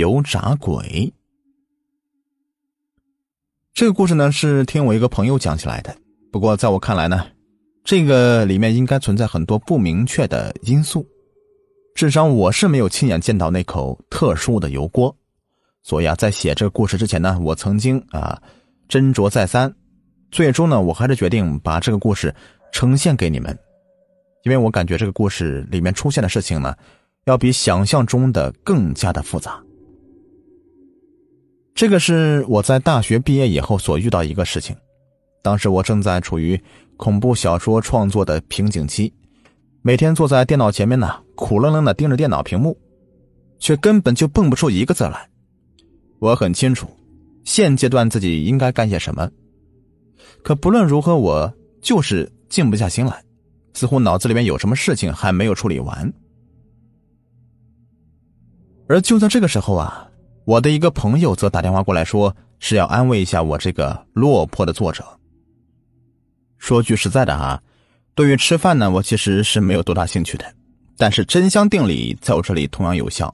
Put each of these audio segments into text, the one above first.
油炸鬼。这个故事呢，是听我一个朋友讲起来的。不过在我看来呢，这个里面应该存在很多不明确的因素。至少我是没有亲眼见到那口特殊的油锅，所以啊，在写这个故事之前呢，我曾经啊斟酌再三，最终呢，我还是决定把这个故事呈现给你们，因为我感觉这个故事里面出现的事情呢，要比想象中的更加的复杂。这个是我在大学毕业以后所遇到一个事情，当时我正在处于恐怖小说创作的瓶颈期。每天坐在电脑前面呢，苦愣愣的盯着电脑屏幕，却根本就蹦不出一个字来。我很清楚，现阶段自己应该干些什么，可不论如何，我就是静不下心来，似乎脑子里面有什么事情还没有处理完。而就在这个时候啊，我的一个朋友则打电话过来说，是要安慰一下我这个落魄的作者。说句实在的啊。对于吃饭呢，我其实是没有多大兴趣的，但是真香定理在我这里同样有效。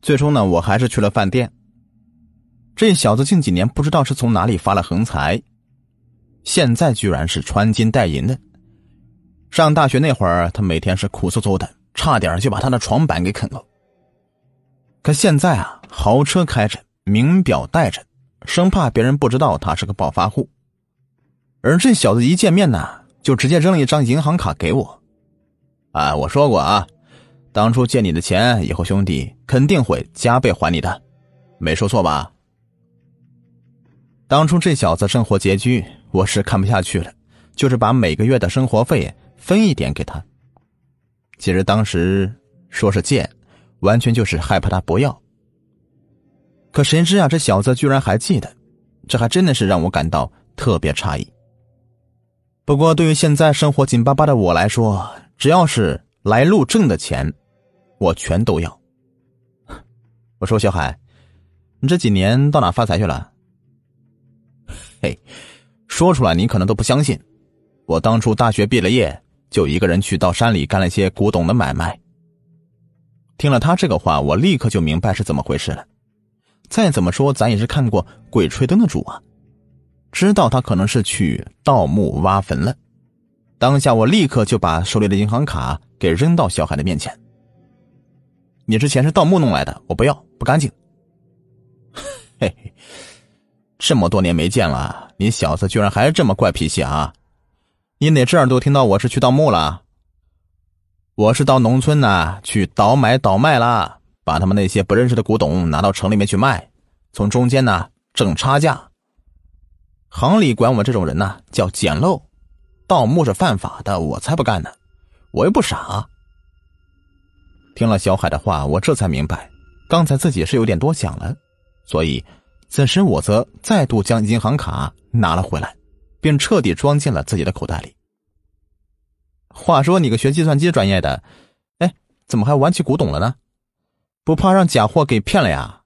最终呢，我还是去了饭店。这小子近几年不知道是从哪里发了横财，现在居然是穿金戴银的。上大学那会儿，他每天是苦嗖嗖的，差点就把他的床板给啃了。可现在啊，豪车开着，名表戴着，生怕别人不知道他是个暴发户。而这小子一见面呢。就直接扔了一张银行卡给我，啊，我说过啊，当初借你的钱，以后兄弟肯定会加倍还你的，没说错吧？当初这小子生活拮据，我是看不下去了，就是把每个月的生活费分一点给他。其实当时说是借，完全就是害怕他不要。可谁知啊，这小子居然还记得，这还真的是让我感到特别诧异。不过，对于现在生活紧巴巴的我来说，只要是来路挣的钱，我全都要。我说小海，你这几年到哪发财去了？嘿，说出来你可能都不相信，我当初大学毕了业，就一个人去到山里干了些古董的买卖。听了他这个话，我立刻就明白是怎么回事了。再怎么说，咱也是看过《鬼吹灯》的主啊。知道他可能是去盗墓挖坟了，当下我立刻就把手里的银行卡给扔到小海的面前。你这钱是盗墓弄来的，我不要，不干净。嘿嘿，这么多年没见了，你小子居然还这么怪脾气啊！你哪只耳朵听到我是去盗墓了？我是到农村呢，去倒买倒卖啦，把他们那些不认识的古董拿到城里面去卖，从中间呢挣差价。行里管我这种人呢叫捡漏，盗墓是犯法的，我才不干呢，我又不傻。听了小海的话，我这才明白，刚才自己是有点多想了，所以此时我则再度将银行卡拿了回来，并彻底装进了自己的口袋里。话说你个学计算机专业的，哎，怎么还玩起古董了呢？不怕让假货给骗了呀？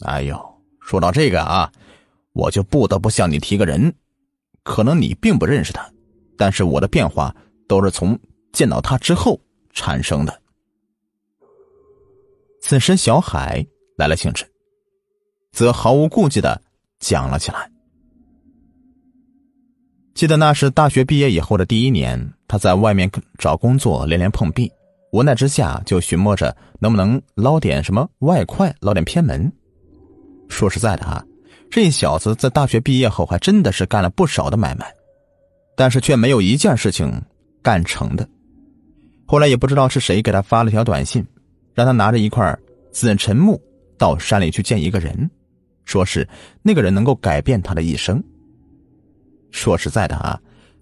哎呦，说到这个啊。我就不得不向你提个人，可能你并不认识他，但是我的变化都是从见到他之后产生的。此时，小海来了兴致，则毫无顾忌的讲了起来。记得那是大学毕业以后的第一年，他在外面找工作，连连碰壁，无奈之下就寻摸着能不能捞点什么外快，捞点偏门。说实在的啊。这小子在大学毕业后还真的是干了不少的买卖，但是却没有一件事情干成的。后来也不知道是谁给他发了条短信，让他拿着一块紫沉木到山里去见一个人，说是那个人能够改变他的一生。说实在的啊，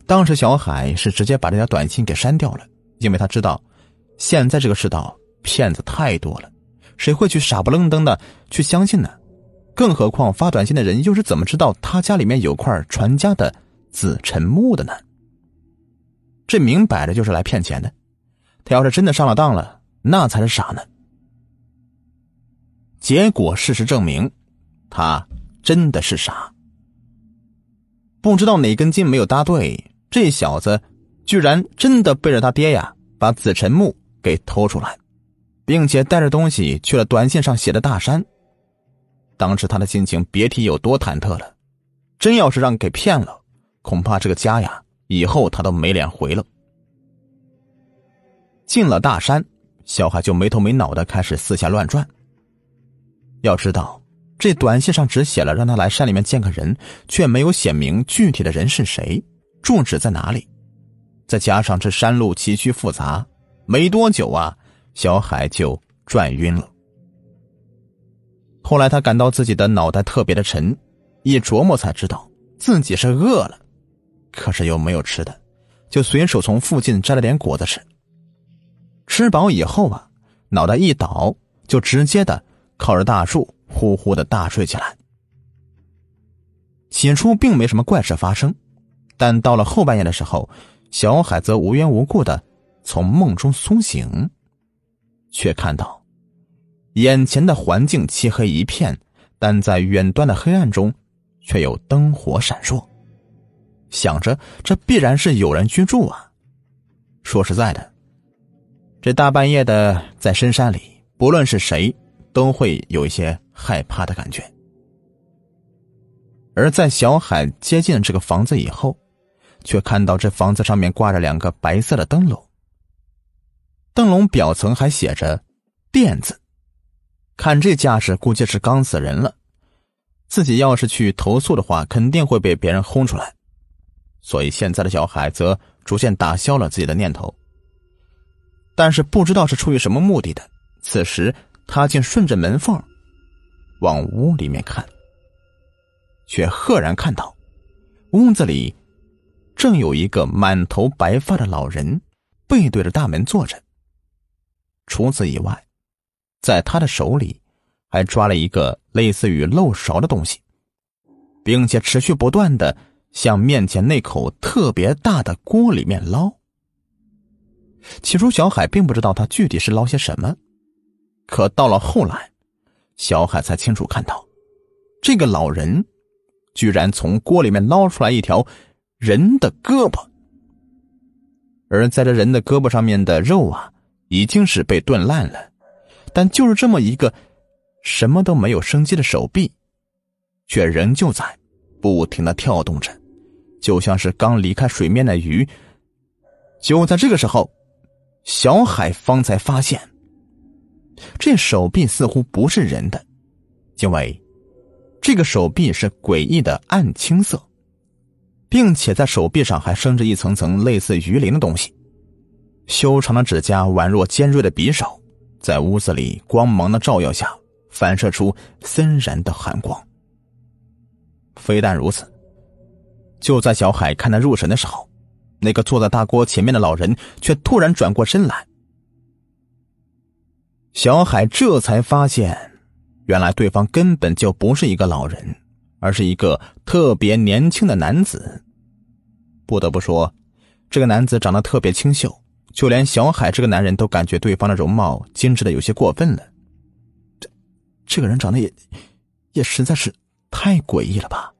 当时小海是直接把这条短信给删掉了，因为他知道现在这个世道骗子太多了，谁会去傻不愣登的去相信呢？更何况发短信的人又是怎么知道他家里面有块传家的紫沉木的呢？这明摆着就是来骗钱的。他要是真的上了当了，那才是傻呢。结果事实证明，他真的是傻。不知道哪根筋没有搭对，这小子居然真的背着他爹呀，把紫宸木给偷出来，并且带着东西去了短信上写的大山。当时他的心情别提有多忐忑了，真要是让给骗了，恐怕这个家呀，以后他都没脸回了。进了大山，小海就没头没脑的开始四下乱转。要知道，这短信上只写了让他来山里面见个人，却没有写明具体的人是谁，住址在哪里。再加上这山路崎岖复杂，没多久啊，小海就转晕了。后来他感到自己的脑袋特别的沉，一琢磨才知道自己是饿了，可是又没有吃的，就随手从附近摘了点果子吃。吃饱以后啊，脑袋一倒，就直接的靠着大树呼呼的大睡起来。起初并没什么怪事发生，但到了后半夜的时候，小海则无缘无故的从梦中苏醒，却看到。眼前的环境漆黑一片，但在远端的黑暗中，却有灯火闪烁。想着，这必然是有人居住啊。说实在的，这大半夜的在深山里，不论是谁，都会有一些害怕的感觉。而在小海接近这个房子以后，却看到这房子上面挂着两个白色的灯笼，灯笼表层还写着“店”字。看这架势，估计是刚死人了。自己要是去投诉的话，肯定会被别人轰出来。所以现在的小海则逐渐打消了自己的念头。但是不知道是出于什么目的的，此时他竟顺着门缝往屋里面看，却赫然看到屋子里正有一个满头白发的老人背对着大门坐着。除此以外。在他的手里，还抓了一个类似于漏勺的东西，并且持续不断的向面前那口特别大的锅里面捞。起初，小海并不知道他具体是捞些什么，可到了后来，小海才清楚看到，这个老人居然从锅里面捞出来一条人的胳膊，而在这人的胳膊上面的肉啊，已经是被炖烂了。但就是这么一个什么都没有生机的手臂，却仍旧在不停的跳动着，就像是刚离开水面的鱼。就在这个时候，小海方才发现，这手臂似乎不是人的，因为这个手臂是诡异的暗青色，并且在手臂上还生着一层层类似鱼鳞的东西，修长的指甲宛若尖锐的匕首。在屋子里光芒的照耀下，反射出森然的寒光。非但如此，就在小海看得入神的时候，那个坐在大锅前面的老人却突然转过身来。小海这才发现，原来对方根本就不是一个老人，而是一个特别年轻的男子。不得不说，这个男子长得特别清秀。就连小海这个男人都感觉对方的容貌精致的有些过分了。这，这个人长得也，也实在是太诡异了吧。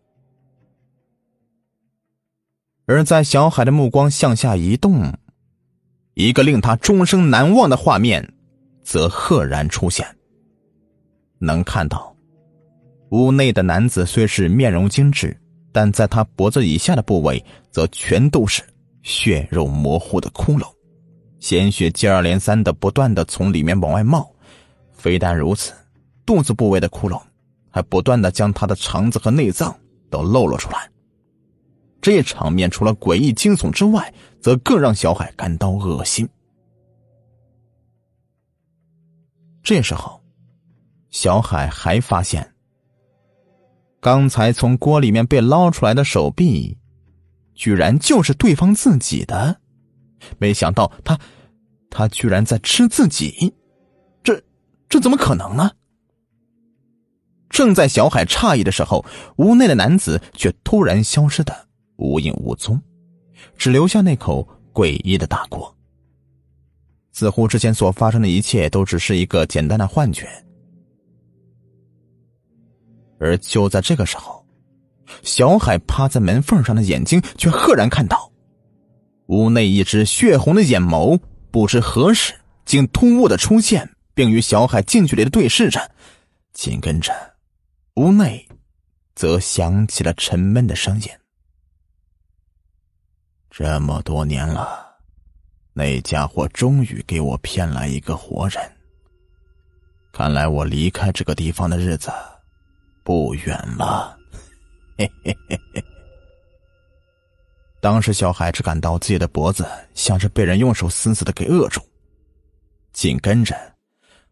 而在小海的目光向下移动，一个令他终生难忘的画面，则赫然出现。能看到，屋内的男子虽是面容精致，但在他脖子以下的部位，则全都是血肉模糊的窟窿。鲜血接二连三的不断的从里面往外冒，非但如此，肚子部位的窟窿还不断的将他的肠子和内脏都露了出来。这场面除了诡异惊悚之外，则更让小海感到恶心。这时候，小海还发现，刚才从锅里面被捞出来的手臂，居然就是对方自己的。没想到他，他居然在吃自己，这这怎么可能呢？正在小海诧异的时候，屋内的男子却突然消失的无影无踪，只留下那口诡异的大锅。似乎之前所发生的一切都只是一个简单的幻觉。而就在这个时候，小海趴在门缝上的眼睛却赫然看到。屋内一只血红的眼眸，不知何时竟突兀的出现，并与小海近距离的对视着。紧跟着，屋内则响起了沉闷的声音。这么多年了，那家伙终于给我骗来一个活人。看来我离开这个地方的日子不远了。嘿嘿嘿嘿。当时，小海只感到自己的脖子像是被人用手死死的给扼住，紧跟着，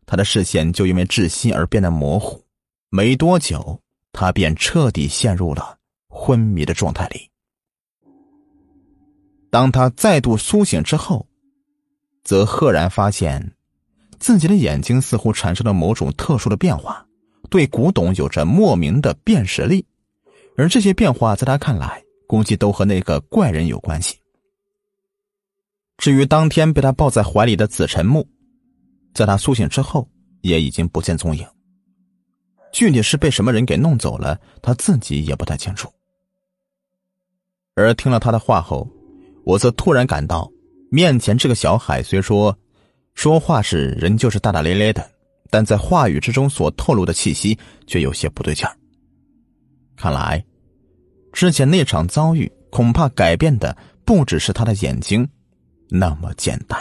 他的视线就因为窒息而变得模糊。没多久，他便彻底陷入了昏迷的状态里。当他再度苏醒之后，则赫然发现，自己的眼睛似乎产生了某种特殊的变化，对古董有着莫名的辨识力，而这些变化在他看来。估计都和那个怪人有关系。至于当天被他抱在怀里的紫晨木，在他苏醒之后也已经不见踪影。具体是被什么人给弄走了，他自己也不太清楚。而听了他的话后，我则突然感到，面前这个小海虽说说话时人就是大大咧咧的，但在话语之中所透露的气息却有些不对劲儿。看来。之前那场遭遇，恐怕改变的不只是他的眼睛，那么简单。